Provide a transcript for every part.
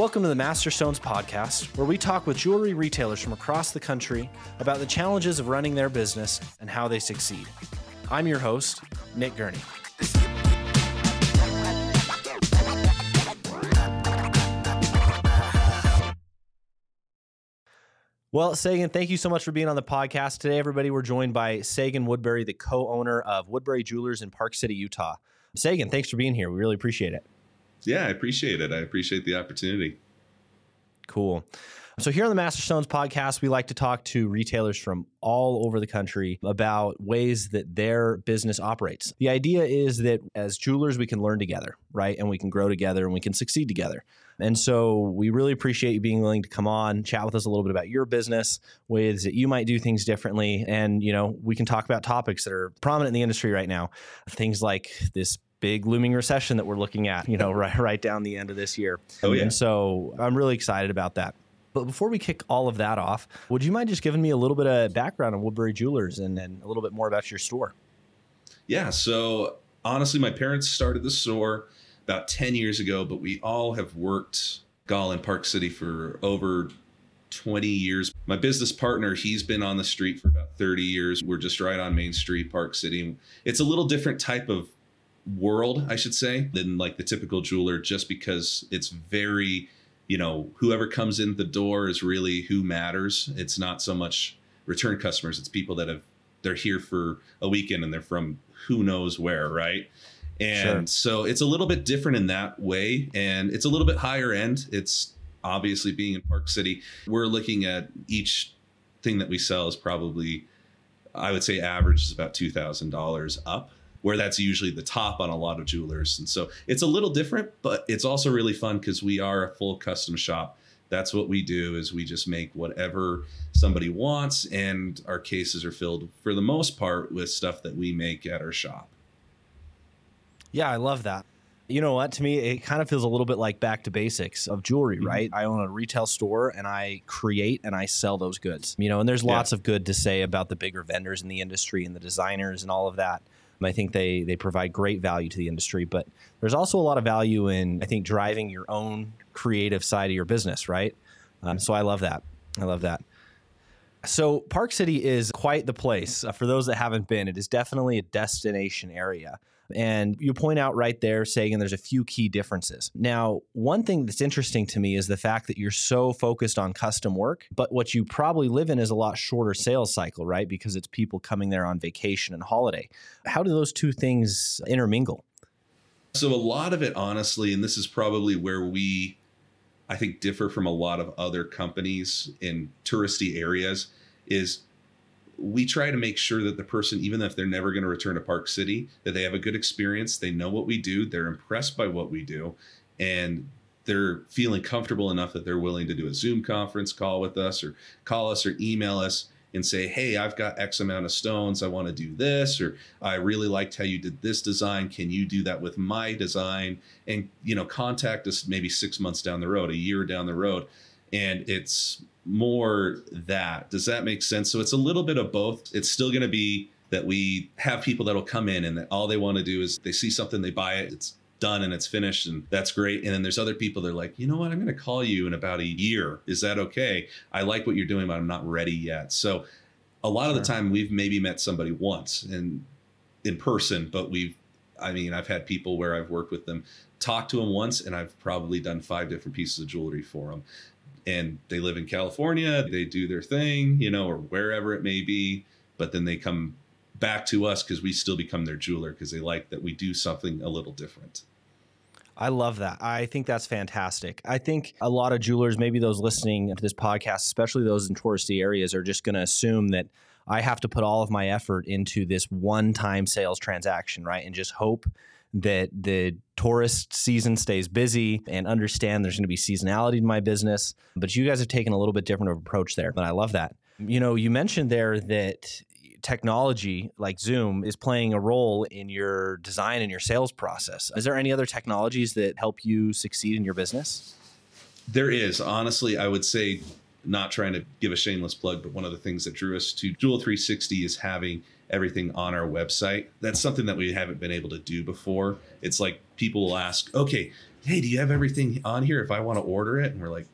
Welcome to the Master Stones podcast, where we talk with jewelry retailers from across the country about the challenges of running their business and how they succeed. I'm your host, Nick Gurney. Well, Sagan, thank you so much for being on the podcast today, everybody. We're joined by Sagan Woodbury, the co owner of Woodbury Jewelers in Park City, Utah. Sagan, thanks for being here. We really appreciate it. Yeah, I appreciate it. I appreciate the opportunity. Cool. So, here on the Master Stones podcast, we like to talk to retailers from all over the country about ways that their business operates. The idea is that as jewelers, we can learn together, right? And we can grow together and we can succeed together. And so, we really appreciate you being willing to come on, chat with us a little bit about your business, ways that you might do things differently. And, you know, we can talk about topics that are prominent in the industry right now. Things like this big looming recession that we're looking at, you know, right right down the end of this year. Oh yeah. And so I'm really excited about that. But before we kick all of that off, would you mind just giving me a little bit of background on Woodbury Jewelers and, and a little bit more about your store? Yeah. So honestly, my parents started the store about 10 years ago, but we all have worked Gall in Park City for over 20 years. My business partner, he's been on the street for about 30 years. We're just right on Main Street, Park City. It's a little different type of world, I should say, than like the typical jeweler, just because it's very, you know, whoever comes in the door is really who matters. It's not so much return customers, it's people that have, they're here for a weekend and they're from who knows where, right? And sure. so it's a little bit different in that way. And it's a little bit higher end. It's obviously being in Park City. We're looking at each thing that we sell is probably, I would say, average is about $2,000 up where that's usually the top on a lot of jewelers. And so it's a little different, but it's also really fun because we are a full custom shop. That's what we do is we just make whatever somebody wants and our cases are filled for the most part with stuff that we make at our shop. Yeah, I love that. You know what? To me, it kind of feels a little bit like back to basics of jewelry, mm-hmm. right? I own a retail store and I create and I sell those goods. You know, and there's lots yeah. of good to say about the bigger vendors in the industry and the designers and all of that. I think they they provide great value to the industry, but there's also a lot of value in I think driving your own creative side of your business, right? Um, so I love that. I love that. So Park City is quite the place. Uh, for those that haven't been, it is definitely a destination area. And you point out right there, saying there's a few key differences. Now, one thing that's interesting to me is the fact that you're so focused on custom work, but what you probably live in is a lot shorter sales cycle, right? Because it's people coming there on vacation and holiday. How do those two things intermingle? So, a lot of it, honestly, and this is probably where we, I think, differ from a lot of other companies in touristy areas, is we try to make sure that the person, even if they're never going to return to Park City, that they have a good experience. They know what we do. They're impressed by what we do. And they're feeling comfortable enough that they're willing to do a Zoom conference call with us or call us or email us and say, Hey, I've got X amount of stones. I want to do this, or I really liked how you did this design. Can you do that with my design? And, you know, contact us maybe six months down the road, a year down the road. And it's more that. Does that make sense? So it's a little bit of both. It's still going to be that we have people that'll come in and that all they want to do is they see something, they buy it, it's done and it's finished and that's great. And then there's other people that are like, you know what, I'm going to call you in about a year. Is that okay? I like what you're doing, but I'm not ready yet. So a lot sure. of the time we've maybe met somebody once and in person, but we've I mean, I've had people where I've worked with them, talk to them once, and I've probably done five different pieces of jewelry for them and they live in California, they do their thing, you know, or wherever it may be, but then they come back to us because we still become their jeweler because they like that we do something a little different. I love that. I think that's fantastic. I think a lot of jewelers, maybe those listening to this podcast, especially those in touristy areas, are just going to assume that I have to put all of my effort into this one time sales transaction, right? And just hope that the tourist season stays busy and understand there's going to be seasonality in my business. But you guys have taken a little bit different of approach there, and I love that. You know, you mentioned there that technology like Zoom is playing a role in your design and your sales process. Is there any other technologies that help you succeed in your business? There is. Honestly, I would say not trying to give a shameless plug, but one of the things that drew us to Jewel 360 is having everything on our website. That's something that we haven't been able to do before. It's like people will ask, okay, hey, do you have everything on here if I want to order it? And we're like,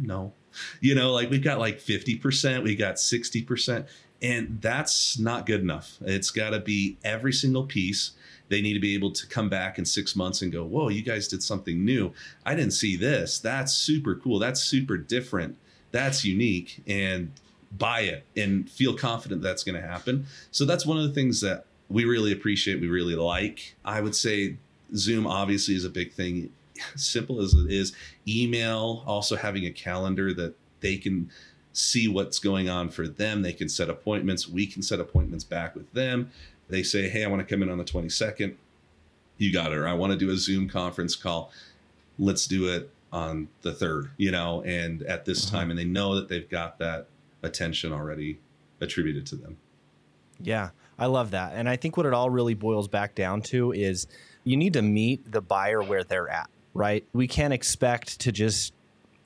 no. You know, like we've got like 50%, we got 60%, and that's not good enough. It's got to be every single piece. They need to be able to come back in six months and go, whoa, you guys did something new. I didn't see this. That's super cool. That's super different. That's unique. And buy it and feel confident that's going to happen. So that's one of the things that we really appreciate, we really like. I would say Zoom obviously is a big thing. Simple as it is, email, also having a calendar that they can see what's going on for them. They can set appointments. We can set appointments back with them. They say, Hey, I want to come in on the 22nd. You got it. Or I want to do a Zoom conference call. Let's do it on the third, you know, and at this mm-hmm. time. And they know that they've got that attention already attributed to them. Yeah, I love that. And I think what it all really boils back down to is you need to meet the buyer where they're at, right? We can't expect to just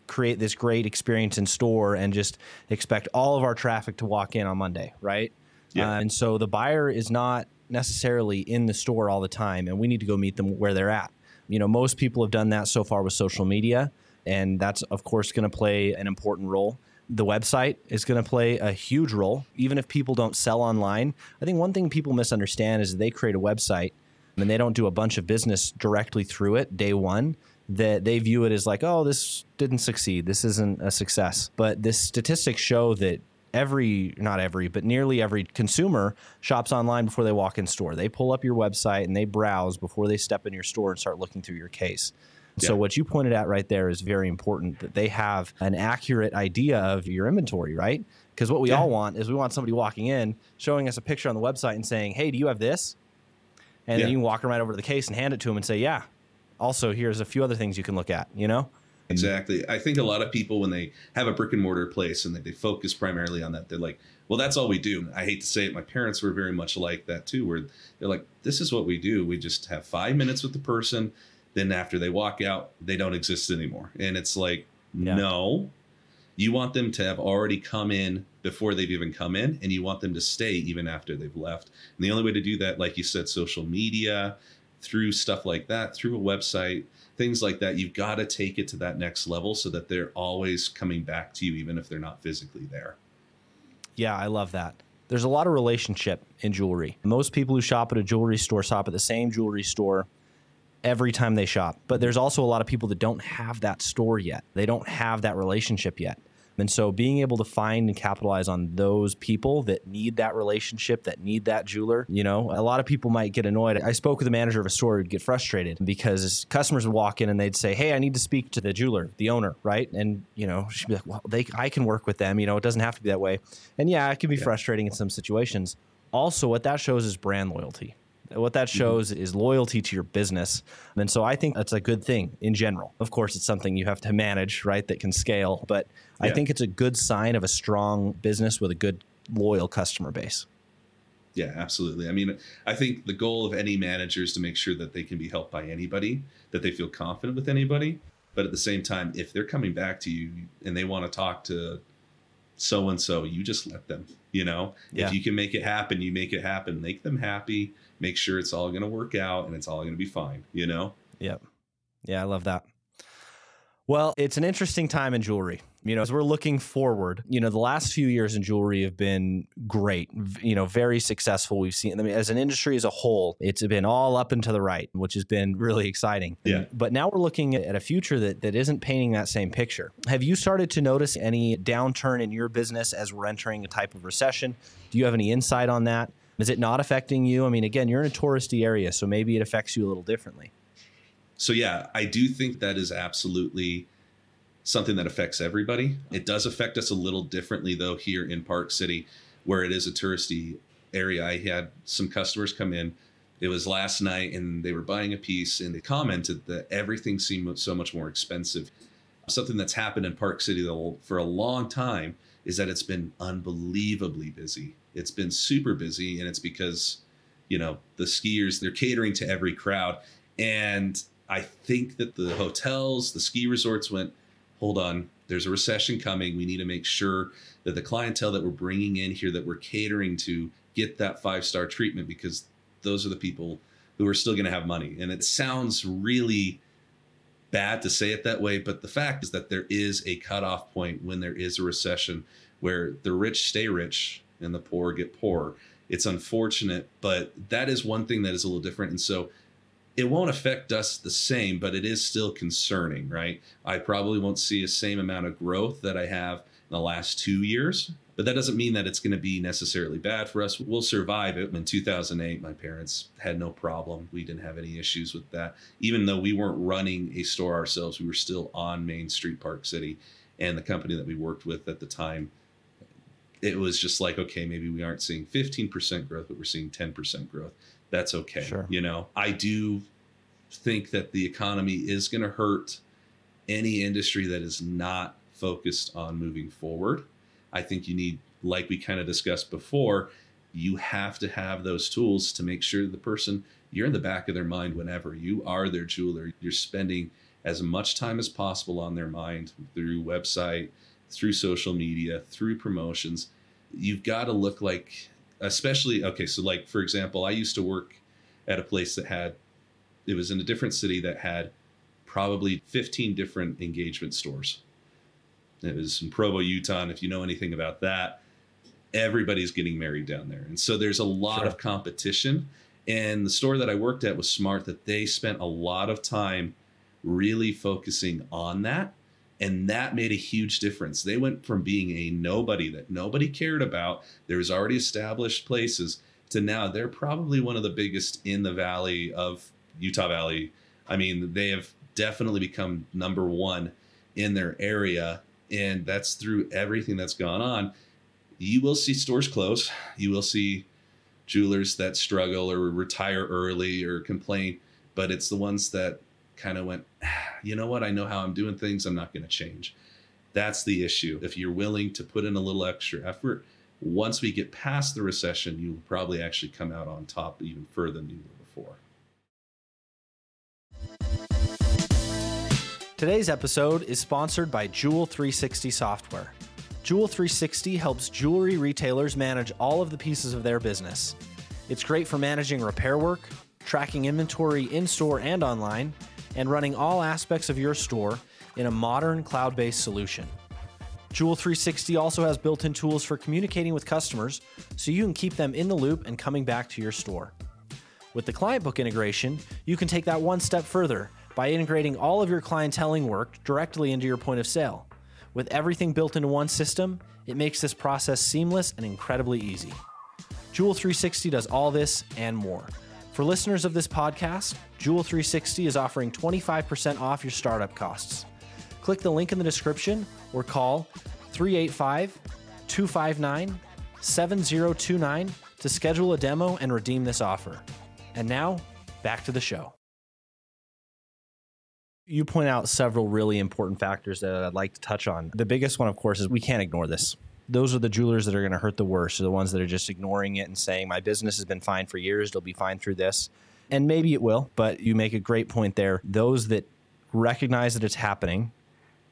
create this great experience in store and just expect all of our traffic to walk in on Monday, right? Yeah. Uh, and so the buyer is not necessarily in the store all the time, and we need to go meet them where they're at. You know, most people have done that so far with social media, and that's, of course, going to play an important role the website is going to play a huge role, even if people don't sell online. I think one thing people misunderstand is they create a website and they don't do a bunch of business directly through it day one. That they view it as like, oh, this didn't succeed. This isn't a success. But this statistics show that every, not every, but nearly every consumer shops online before they walk in store. They pull up your website and they browse before they step in your store and start looking through your case. Yeah. So what you pointed at right there is very important that they have an accurate idea of your inventory, right? Because what we yeah. all want is we want somebody walking in, showing us a picture on the website and saying, "Hey, do you have this?" And yeah. then you can walk them right over to the case and hand it to them and say, "Yeah." Also, here's a few other things you can look at. You know. Exactly. I think a lot of people, when they have a brick and mortar place and they, they focus primarily on that, they're like, well, that's all we do. I hate to say it. My parents were very much like that too, where they're like, this is what we do. We just have five minutes with the person then after they walk out, they don't exist anymore. And it's like, yeah. no, you want them to have already come in before they've even come in, and you want them to stay even after they've left. And the only way to do that, like you said, social media, through stuff like that, through a website, things like that, you've got to take it to that next level so that they're always coming back to you, even if they're not physically there. Yeah, I love that. There's a lot of relationship in jewelry. Most people who shop at a jewelry store shop at the same jewelry store every time they shop. But there's also a lot of people that don't have that store yet. They don't have that relationship yet. And so being able to find and capitalize on those people that need that relationship, that need that jeweler, you know, a lot of people might get annoyed. I spoke with the manager of a store who'd get frustrated because customers would walk in and they'd say, Hey, I need to speak to the jeweler, the owner, right? And, you know, she'd be like, Well, they I can work with them, you know, it doesn't have to be that way. And yeah, it can be yeah. frustrating in some situations. Also, what that shows is brand loyalty what that mm-hmm. shows mm-hmm. is loyalty to your business. And so I think that's a good thing in general. Of course, it's something you have to manage, right, that can scale. But yeah. I think it's a good sign of a strong business with a good, loyal customer base. Yeah, absolutely. I mean, I think the goal of any manager is to make sure that they can be helped by anybody, that they feel confident with anybody. But at the same time, if they're coming back to you and they want to talk to so and so, you just let them. You know, yeah. if you can make it happen, you make it happen. Make them happy make sure it's all going to work out and it's all going to be fine, you know? Yep. Yeah, I love that. Well, it's an interesting time in jewelry. You know, as we're looking forward, you know, the last few years in jewelry have been great, you know, very successful. We've seen, I mean, as an industry as a whole, it's been all up and to the right, which has been really exciting. Yeah. But now we're looking at a future that, that isn't painting that same picture. Have you started to notice any downturn in your business as we're entering a type of recession? Do you have any insight on that? Is it not affecting you? I mean, again, you're in a touristy area, so maybe it affects you a little differently. So, yeah, I do think that is absolutely something that affects everybody. It does affect us a little differently, though, here in Park City, where it is a touristy area. I had some customers come in. It was last night, and they were buying a piece, and they commented that everything seemed so much more expensive. Something that's happened in Park City though, for a long time is that it's been unbelievably busy. It's been super busy, and it's because you know the skiers they're catering to every crowd, and I think that the hotels, the ski resorts went, hold on, there's a recession coming. We need to make sure that the clientele that we're bringing in here, that we're catering to, get that five star treatment because those are the people who are still going to have money. And it sounds really bad to say it that way, but the fact is that there is a cutoff point when there is a recession where the rich stay rich and the poor get poor. It's unfortunate, but that is one thing that is a little different. And so it won't affect us the same, but it is still concerning, right? I probably won't see a same amount of growth that I have in the last two years, but that doesn't mean that it's going to be necessarily bad for us. We'll survive it. In 2008, my parents had no problem. We didn't have any issues with that. Even though we weren't running a store ourselves, we were still on Main Street, Park City. And the company that we worked with at the time, it was just like, okay, maybe we aren't seeing 15% growth, but we're seeing 10% growth. That's okay. Sure. You know, I do think that the economy is going to hurt any industry that is not focused on moving forward. I think you need, like we kind of discussed before, you have to have those tools to make sure the person you're in the back of their mind whenever you are their jeweler. You're spending as much time as possible on their mind through website, through social media, through promotions. You've got to look like, especially, okay, so like, for example, I used to work at a place that had, it was in a different city that had probably 15 different engagement stores. It was in Provo, Utah. And if you know anything about that, everybody's getting married down there. And so there's a lot sure. of competition. And the store that I worked at was smart that they spent a lot of time really focusing on that. And that made a huge difference. They went from being a nobody that nobody cared about, there was already established places, to now they're probably one of the biggest in the valley of Utah Valley. I mean, they have definitely become number one in their area and that's through everything that's gone on. You will see stores close. You will see jewelers that struggle or retire early or complain, but it's the ones that kind of went, ah, you know what? I know how I'm doing things. I'm not going to change. That's the issue. If you're willing to put in a little extra effort, once we get past the recession, you'll probably actually come out on top even further than you were before. Today's episode is sponsored by Jewel 360 Software. Jewel 360 helps jewelry retailers manage all of the pieces of their business. It's great for managing repair work, tracking inventory in store and online, and running all aspects of your store in a modern cloud based solution. Jewel 360 also has built in tools for communicating with customers so you can keep them in the loop and coming back to your store. With the client book integration, you can take that one step further by integrating all of your clienteling work directly into your point of sale. With everything built into one system, it makes this process seamless and incredibly easy. Jewel 360 does all this and more. For listeners of this podcast, Jewel 360 is offering 25% off your startup costs. Click the link in the description or call 385 259 7029 to schedule a demo and redeem this offer. And now, back to the show. You point out several really important factors that I'd like to touch on. The biggest one, of course, is we can't ignore this. Those are the jewelers that are going to hurt the worst, are the ones that are just ignoring it and saying, My business has been fine for years, it'll be fine through this. And maybe it will, but you make a great point there. Those that recognize that it's happening,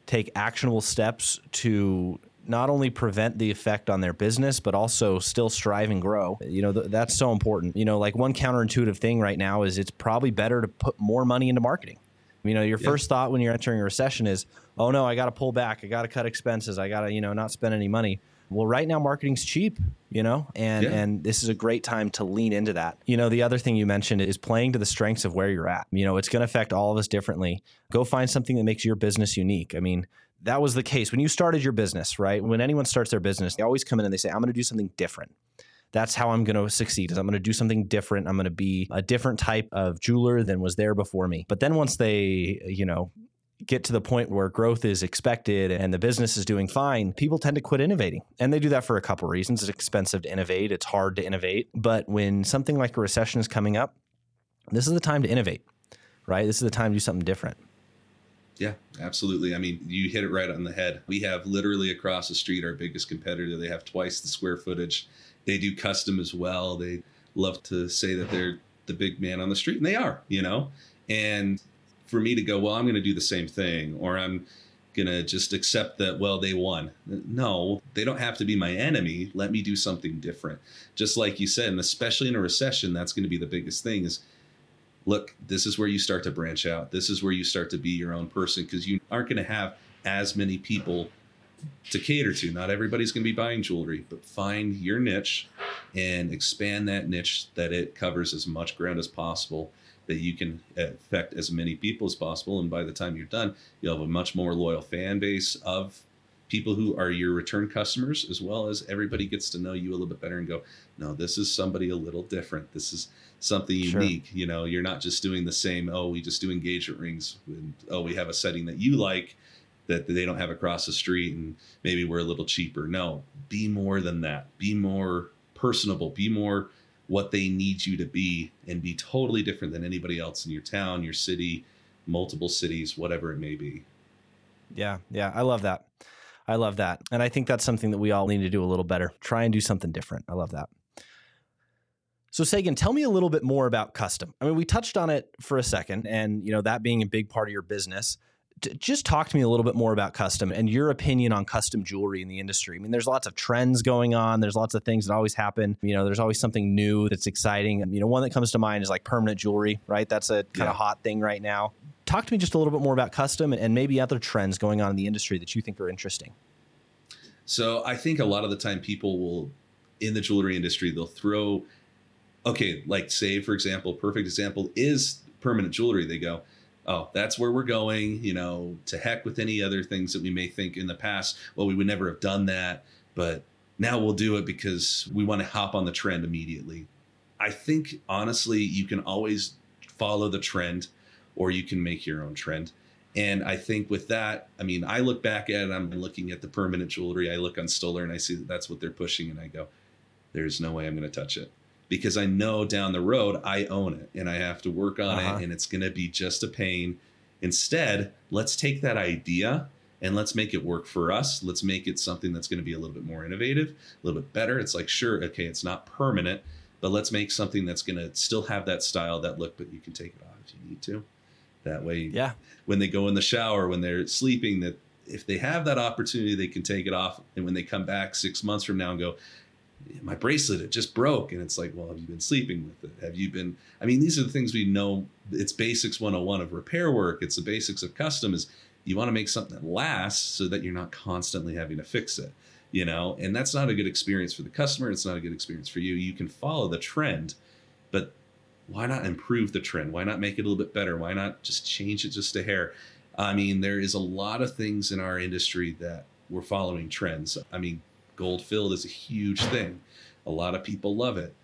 take actionable steps to not only prevent the effect on their business but also still strive and grow you know th- that's so important you know like one counterintuitive thing right now is it's probably better to put more money into marketing you know, your yeah. first thought when you're entering a recession is, "Oh no, I got to pull back. I got to cut expenses. I got to, you know, not spend any money." Well, right now marketing's cheap, you know, and yeah. and this is a great time to lean into that. You know, the other thing you mentioned is playing to the strengths of where you're at. You know, it's going to affect all of us differently. Go find something that makes your business unique. I mean, that was the case when you started your business, right? When anyone starts their business, they always come in and they say, "I'm going to do something different." That's how I'm going to succeed is I'm going to do something different. I'm going to be a different type of jeweler than was there before me. But then once they, you know, get to the point where growth is expected and the business is doing fine, people tend to quit innovating. And they do that for a couple of reasons. It's expensive to innovate, it's hard to innovate. But when something like a recession is coming up, this is the time to innovate, right? This is the time to do something different. Yeah, absolutely. I mean, you hit it right on the head. We have literally across the street our biggest competitor. They have twice the square footage they do custom as well. They love to say that they're the big man on the street, and they are, you know. And for me to go, well, I'm going to do the same thing, or I'm gonna just accept that well they won no they don't have to be my enemy let me do something different just like you said and especially in a recession that's going to be the biggest thing is look this is where you start to branch out this is where you start to be your own person because you aren't going to have as many people to cater to not everybody's going to be buying jewelry but find your niche and expand that niche that it covers as much ground as possible that you can affect as many people as possible. And by the time you're done, you'll have a much more loyal fan base of people who are your return customers, as well as everybody gets to know you a little bit better and go, no, this is somebody a little different. This is something unique. Sure. You know, you're not just doing the same, oh, we just do engagement rings. And, oh, we have a setting that you like that they don't have across the street and maybe we're a little cheaper. No, be more than that. Be more personable. Be more what they need you to be and be totally different than anybody else in your town, your city, multiple cities, whatever it may be. Yeah, yeah, I love that. I love that. And I think that's something that we all need to do a little better. Try and do something different. I love that. So Sagan, tell me a little bit more about custom. I mean, we touched on it for a second and you know that being a big part of your business just talk to me a little bit more about custom and your opinion on custom jewelry in the industry. I mean, there's lots of trends going on. There's lots of things that always happen. You know, there's always something new that's exciting. You know, one that comes to mind is like permanent jewelry, right? That's a kind yeah. of hot thing right now. Talk to me just a little bit more about custom and maybe other trends going on in the industry that you think are interesting. So I think a lot of the time people will, in the jewelry industry, they'll throw, okay, like say, for example, perfect example is permanent jewelry. They go, oh, that's where we're going, you know, to heck with any other things that we may think in the past, well, we would never have done that, but now we'll do it because we want to hop on the trend immediately. I think honestly, you can always follow the trend or you can make your own trend. And I think with that, I mean, I look back at it, I'm looking at the permanent jewelry, I look on Stuller and I see that that's what they're pushing, and I go, there's no way I'm going to touch it because I know down the road I own it and I have to work on uh-huh. it and it's going to be just a pain. Instead, let's take that idea and let's make it work for us. Let's make it something that's going to be a little bit more innovative, a little bit better. It's like, sure, okay, it's not permanent, but let's make something that's going to still have that style, that look, but you can take it off if you need to. That way, yeah. when they go in the shower, when they're sleeping, that if they have that opportunity, they can take it off. And when they come back six months from now and go, my bracelet it just broke. And it's like well have you been sleeping with it? Have you been i mean these are the things we know. It's basics 101 of repair work. It's the basics of custom is you want to make something that lasts so that you're not constantly having to fix it you know? And that's not a good experience for the customer. It's not a good experience for you. You can follow the trend but why not improve the trend? Why not make it a little bit better? Why not just change it just a hair? I mean there is a lot of things in our industry that we're following trends. I mean gold filled is a huge thing. A lot of people love it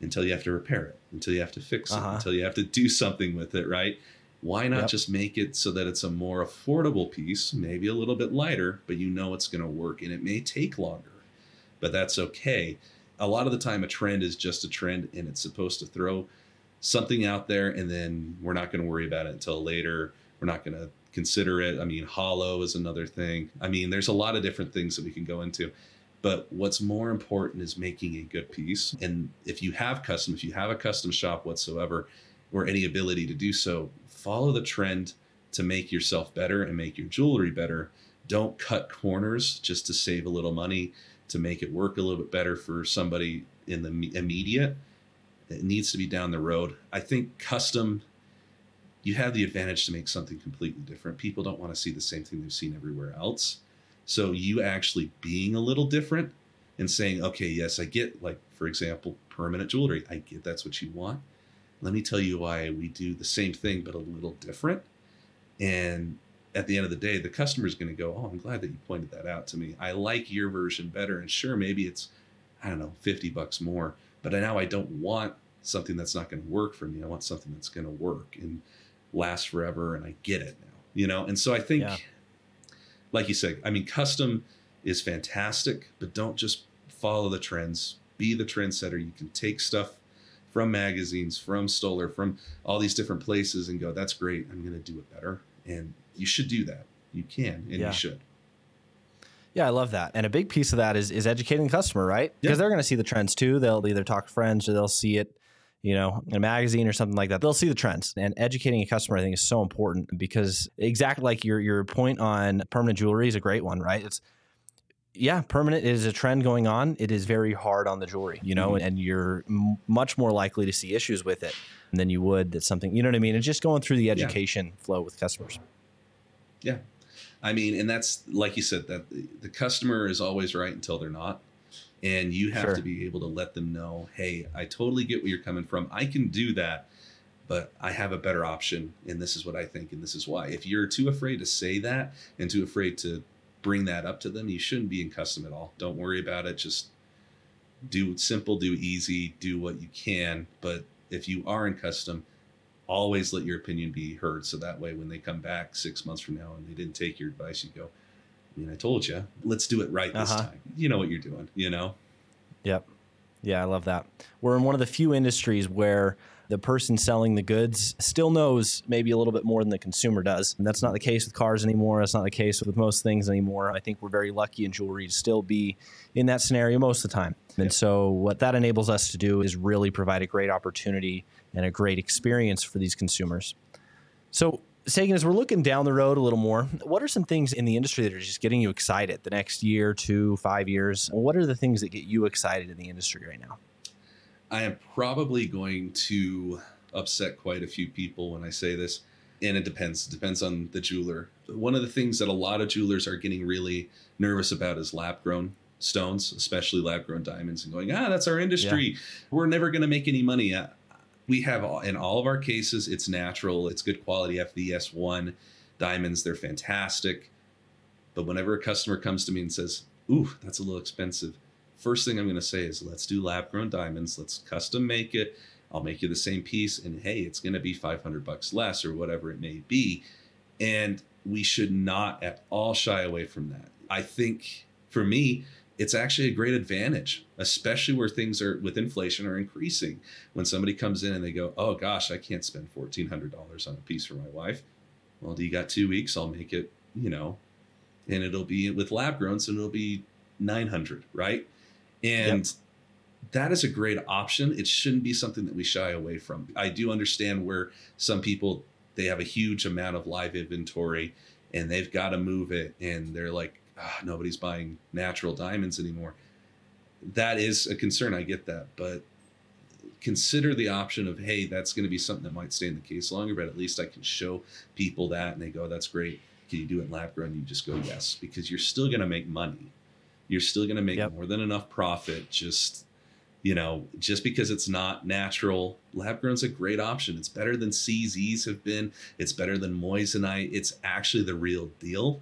until you have to repair it, until you have to fix uh-huh. it, until you have to do something with it, right? Why not yep. just make it so that it's a more affordable piece, maybe a little bit lighter, but you know it's going to work and it may take longer, but that's okay. A lot of the time, a trend is just a trend and it's supposed to throw something out there and then we're not going to worry about it until later. We're not going to consider it. I mean, hollow is another thing. I mean, there's a lot of different things that we can go into. But what's more important is making a good piece. And if you have custom, if you have a custom shop whatsoever, or any ability to do so, follow the trend to make yourself better and make your jewelry better. Don't cut corners just to save a little money to make it work a little bit better for somebody in the immediate. It needs to be down the road. I think custom you have the advantage to make something completely different. People don't want to see the same thing they've seen everywhere else. So you actually being a little different and saying, okay, yes, I get, like, for example, permanent jewelry. I get that's what you want. Let me tell you why we do the same thing, but a little different. And at the end of the day, the customer is going to go, oh, I'm glad that you pointed that out to me. I like your version better. And sure, maybe it's, I don't know, 50 bucks more, but now I don't want something that's not going to work for me. I want something that's going to work. And last forever and I get it now, you know? And so I think, yeah. like you said, I mean, custom is fantastic, but don't just follow the trends. Be the trendsetter. You can take stuff from magazines, from Stuller, from all these different places and go, that's great. I'm going to do it better. And you should do that. You can and yeah. you should. Yeah, I love that. And a big piece of that is is educating the customer, right? Because they're going to see the trends too. They'll either talk to friends or they'll see it you know, in a magazine or something like that, they'll see the trends. And educating a customer, I think, is so important because exactly like your your point on permanent jewelry is a great one, right? It's yeah, permanent is a trend going on. It is very hard on the jewelry, you know, mm-hmm. and you're m- much more likely to see issues with it than you would that something, you know what I mean? And just going through the education yeah. flow with customers. Yeah. I mean, and that's like you said, that the customer is always right until they're not and you have sure. to be able to let them know hey i totally get where you're coming from. I can do that but i have a better option and this is what i think and this is why. If you're too afraid to say that and too afraid to bring that up to them you shouldn't be in custom at all. Don't worry about it. Just do simple do easy do what you can but if you are in custom always let your opinion be heard so that way when they come back six months from now and they didn't take your advice you go mean, I told you, let's do it right this uh-huh. time. You know what you're doing, you know? Yep. Yeah, I love that. We're in one of the few industries where the person selling the goods still knows maybe a little bit more than the consumer does. And that's not the case with cars anymore. That's not the case with most things anymore. I think we're very lucky in jewelry to still be in that scenario most of the time. And so, what that enables us to do is really provide a great opportunity and a great experience for these consumers. So, Sagan, as we're looking down the road a little more, what are some things in the industry that are just getting you excited the next year, two, five years? What are the things that get you excited in the industry right now? I am probably going to upset quite a few people when I say this, and it depends. It depends on the jeweler. One of the things that a lot of jewelers are getting really nervous about is lab grown stones, especially lab grown diamonds, and going, ah, that's our industry. Yeah. We're never going to make any money we have in all of our cases it's natural it's good quality fvs1 diamonds they're fantastic. But whenever a customer comes to me and says ooh that's a little expensive first thing i'm going to say is let's do lab grown diamonds let's custom make it. I'll make you the same piece and hey it's going to be 500 bucks less or whatever it may be. And we should not at all shy away from that. I think for me it's actually a great advantage, especially where things are with inflation are increasing. When somebody comes in and they go, "Oh gosh, I can't spend fourteen hundred dollars on a piece for my wife," well, do you got two weeks? I'll make it, you know, and it'll be with lab grown, so it'll be nine hundred, right? And yep. that is a great option. It shouldn't be something that we shy away from. I do understand where some people they have a huge amount of live inventory and they've got to move it, and they're like, oh, nobody's buying natural diamonds anymore. That is a concern. I get that, but consider the option of hey, that's going to be something that might stay in the case longer, but at least I can show people that, and they go, that's great. Can you do it in lab grown? You just go yes, because you're still going to make money. You're still going to make yep. more than enough profit. Just you know, just because it's not natural, lab grown's a great option. It's better than CZs have been. It's better than moissanite. It's actually the real deal.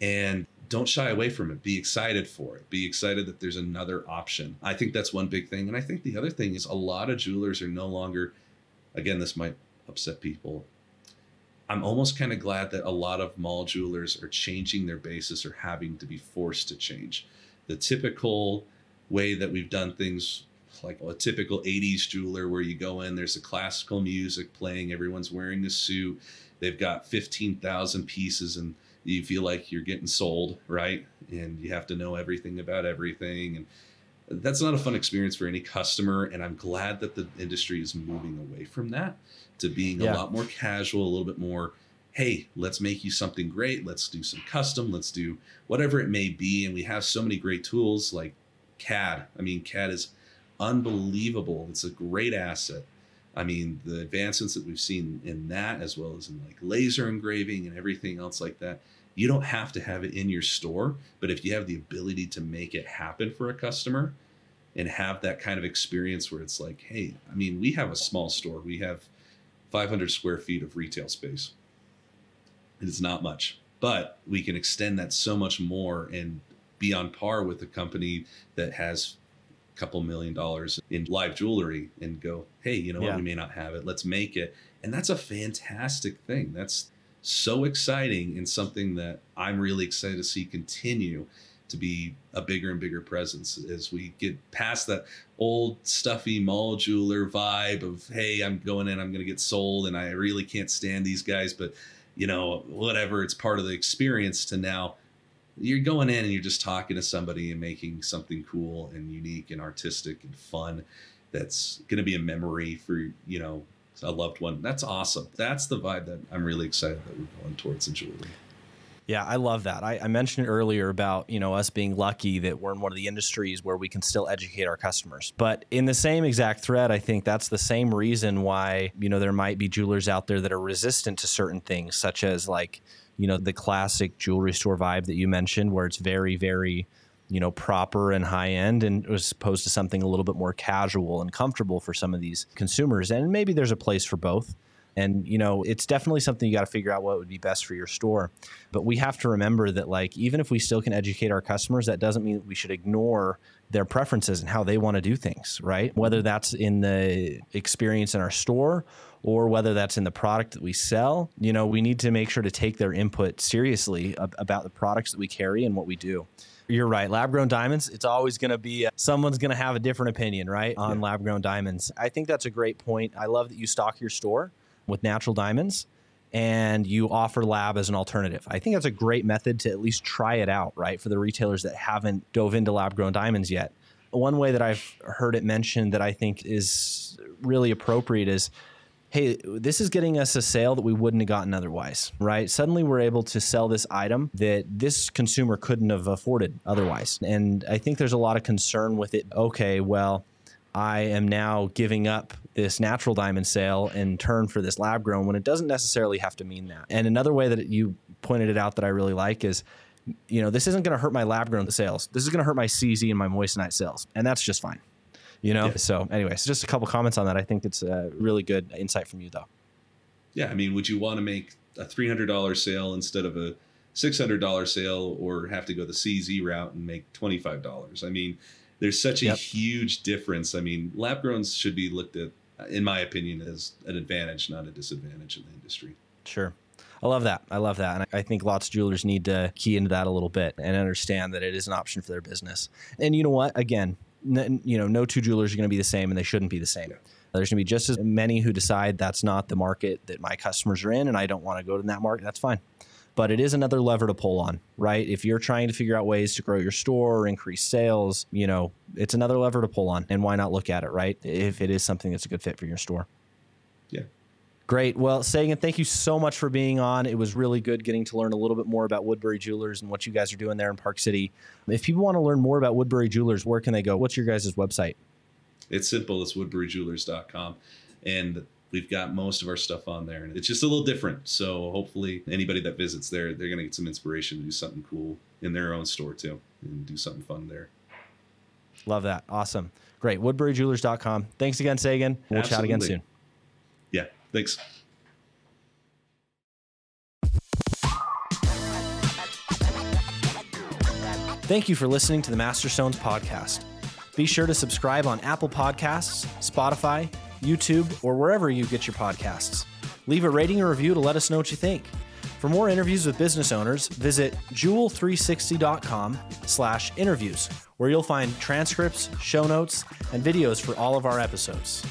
And don't shy away from it. Be excited for it. Be excited that there's another option. I think that's one big thing. And I think the other thing is a lot of jewelers are no longer, again, this might upset people. I'm almost kind of glad that a lot of mall jewelers are changing their basis or having to be forced to change. The typical way that we've done things like a typical 80s jeweler where you go in there's a classical music playing everyone's wearing a suit they've got 15,000 pieces and you feel like you're getting sold, right? And you have to know everything about everything. And that's not a fun experience for any customer. And I'm glad that the industry is moving away from that to being yeah. a lot more casual, a little bit more, hey, let's make you something great. Let's do some custom. Let's do whatever it may be. And we have so many great tools like CAD. I mean, CAD is unbelievable. It's a great asset. I mean, the advancements that we've seen in that, as well as in like laser engraving and everything else like that, you don't have to have it in your store. But if you have the ability to make it happen for a customer and have that kind of experience where it's like, hey, I mean, we have a small store, we have 500 square feet of retail space. It is not much, but we can extend that so much more and be on par with a company that has couple million dollars in live jewelry and go, hey, you know yeah. what, we may not have it, let's make it. And that's a fantastic thing. That's so exciting and something that I'm really excited to see continue to be a bigger and bigger presence as we get past that old stuffy mall jeweler vibe of hey i'm going in i'm going to get sold and i really can't stand these guys but you know whatever it's part of the experience to now you're going in and you're just talking to somebody and making something cool and unique and artistic and fun that's going to be a memory for you know a loved one. That's awesome. That's the vibe that I'm really excited that we're going towards in jewelry. Yeah, I love that. I, I, mentioned earlier about you know us being lucky that we're in one of the industries where we can still educate our customers. But in the same exact thread, I think that's the same reason why you know there might be jewelers out there that are resistant to certain things, such as like you know the classic jewelry store vibe that you mentioned, where it's very very you know proper and high end, and as opposed to something a little bit more casual and comfortable for some of these consumers. And maybe there's a place for both. And you know, it's definitely something you got to figure out what would be best for your store. But we have to remember that like even if we still can educate our customers, that doesn't mean that we should ignore their preferences and how they want to do things, right? Whether that's in the experience in our store or whether that's in the product that we sell, you know, we need to make sure to take their input seriously about the products that we carry and what we do. You're right. Lab grown diamonds, it's always going to be uh, someone's going to have a different opinion, right? On yeah. lab grown diamonds. I think that's a great point. I love that you stock your store with natural diamonds and you offer lab as an alternative. I think that's a great method to at least try it out, right? For the retailers that haven't dove into lab grown diamonds yet. One way that I've heard it mentioned that I think is really appropriate is hey, this is getting us a sale that we wouldn't have gotten otherwise, right? Suddenly we're able to sell this item that this consumer couldn't have afforded otherwise. And I think there's a lot of concern with it. Okay, well, I am now giving up this natural diamond sale in turn for this lab grown when it doesn't necessarily have to mean that. And another way that you pointed it out that I really like is, you know, this isn't going to hurt my lab grown sales. This is going to hurt my CZ and my moissanite sales, and that's just fine. You know. Yeah. So, anyways, just a couple comments on that. I think it's a really good insight from you, though. Yeah, I mean, would you want to make a three hundred dollar sale instead of a six hundred dollar sale, or have to go the CZ route and make twenty five dollars? I mean, there's such a yep. huge difference. I mean, lab growns should be looked at, in my opinion, as an advantage, not a disadvantage in the industry. Sure. I love that. I love that. And I think lots of jewelers need to key into that a little bit and understand that it is an option for their business. And you know what? Again, you know, no two jewelers are going to be the same and they shouldn't be the same. Yeah. There's going to be just as many who decide that's not the market that my customers are in and I don't want to go to that market. That's fine but it is another lever to pull on, right? If you're trying to figure out ways to grow your store or increase sales, you know, it's another lever to pull on. And why not look at it, right? If it is something that's a good fit for your store. Yeah. Great. Well, Sagan, thank you so much for being on. It was really good getting to learn a little bit more about Woodbury Jewelers and what you guys are doing there in Park City. If people want to learn more about Woodbury Jewelers, where can they go? What's your guys' website? It's simple. It's woodburyjewelers.com. And we've got most of our stuff on there and it's just a little different so hopefully anybody that visits there they're going to get some inspiration to do something cool in their own store too and do something fun there love that awesome great woodburyjewelers.com thanks again sagan we'll Absolutely. chat again soon thanks Thank you for listening to the Masterstones podcast. Be sure to subscribe on Apple Podcasts, Spotify, YouTube, or wherever you get your podcasts. Leave a rating or review to let us know what you think. For more interviews with business owners, visit jewel360.com slash interviews, where you'll find transcripts, show notes, and videos for all of our episodes.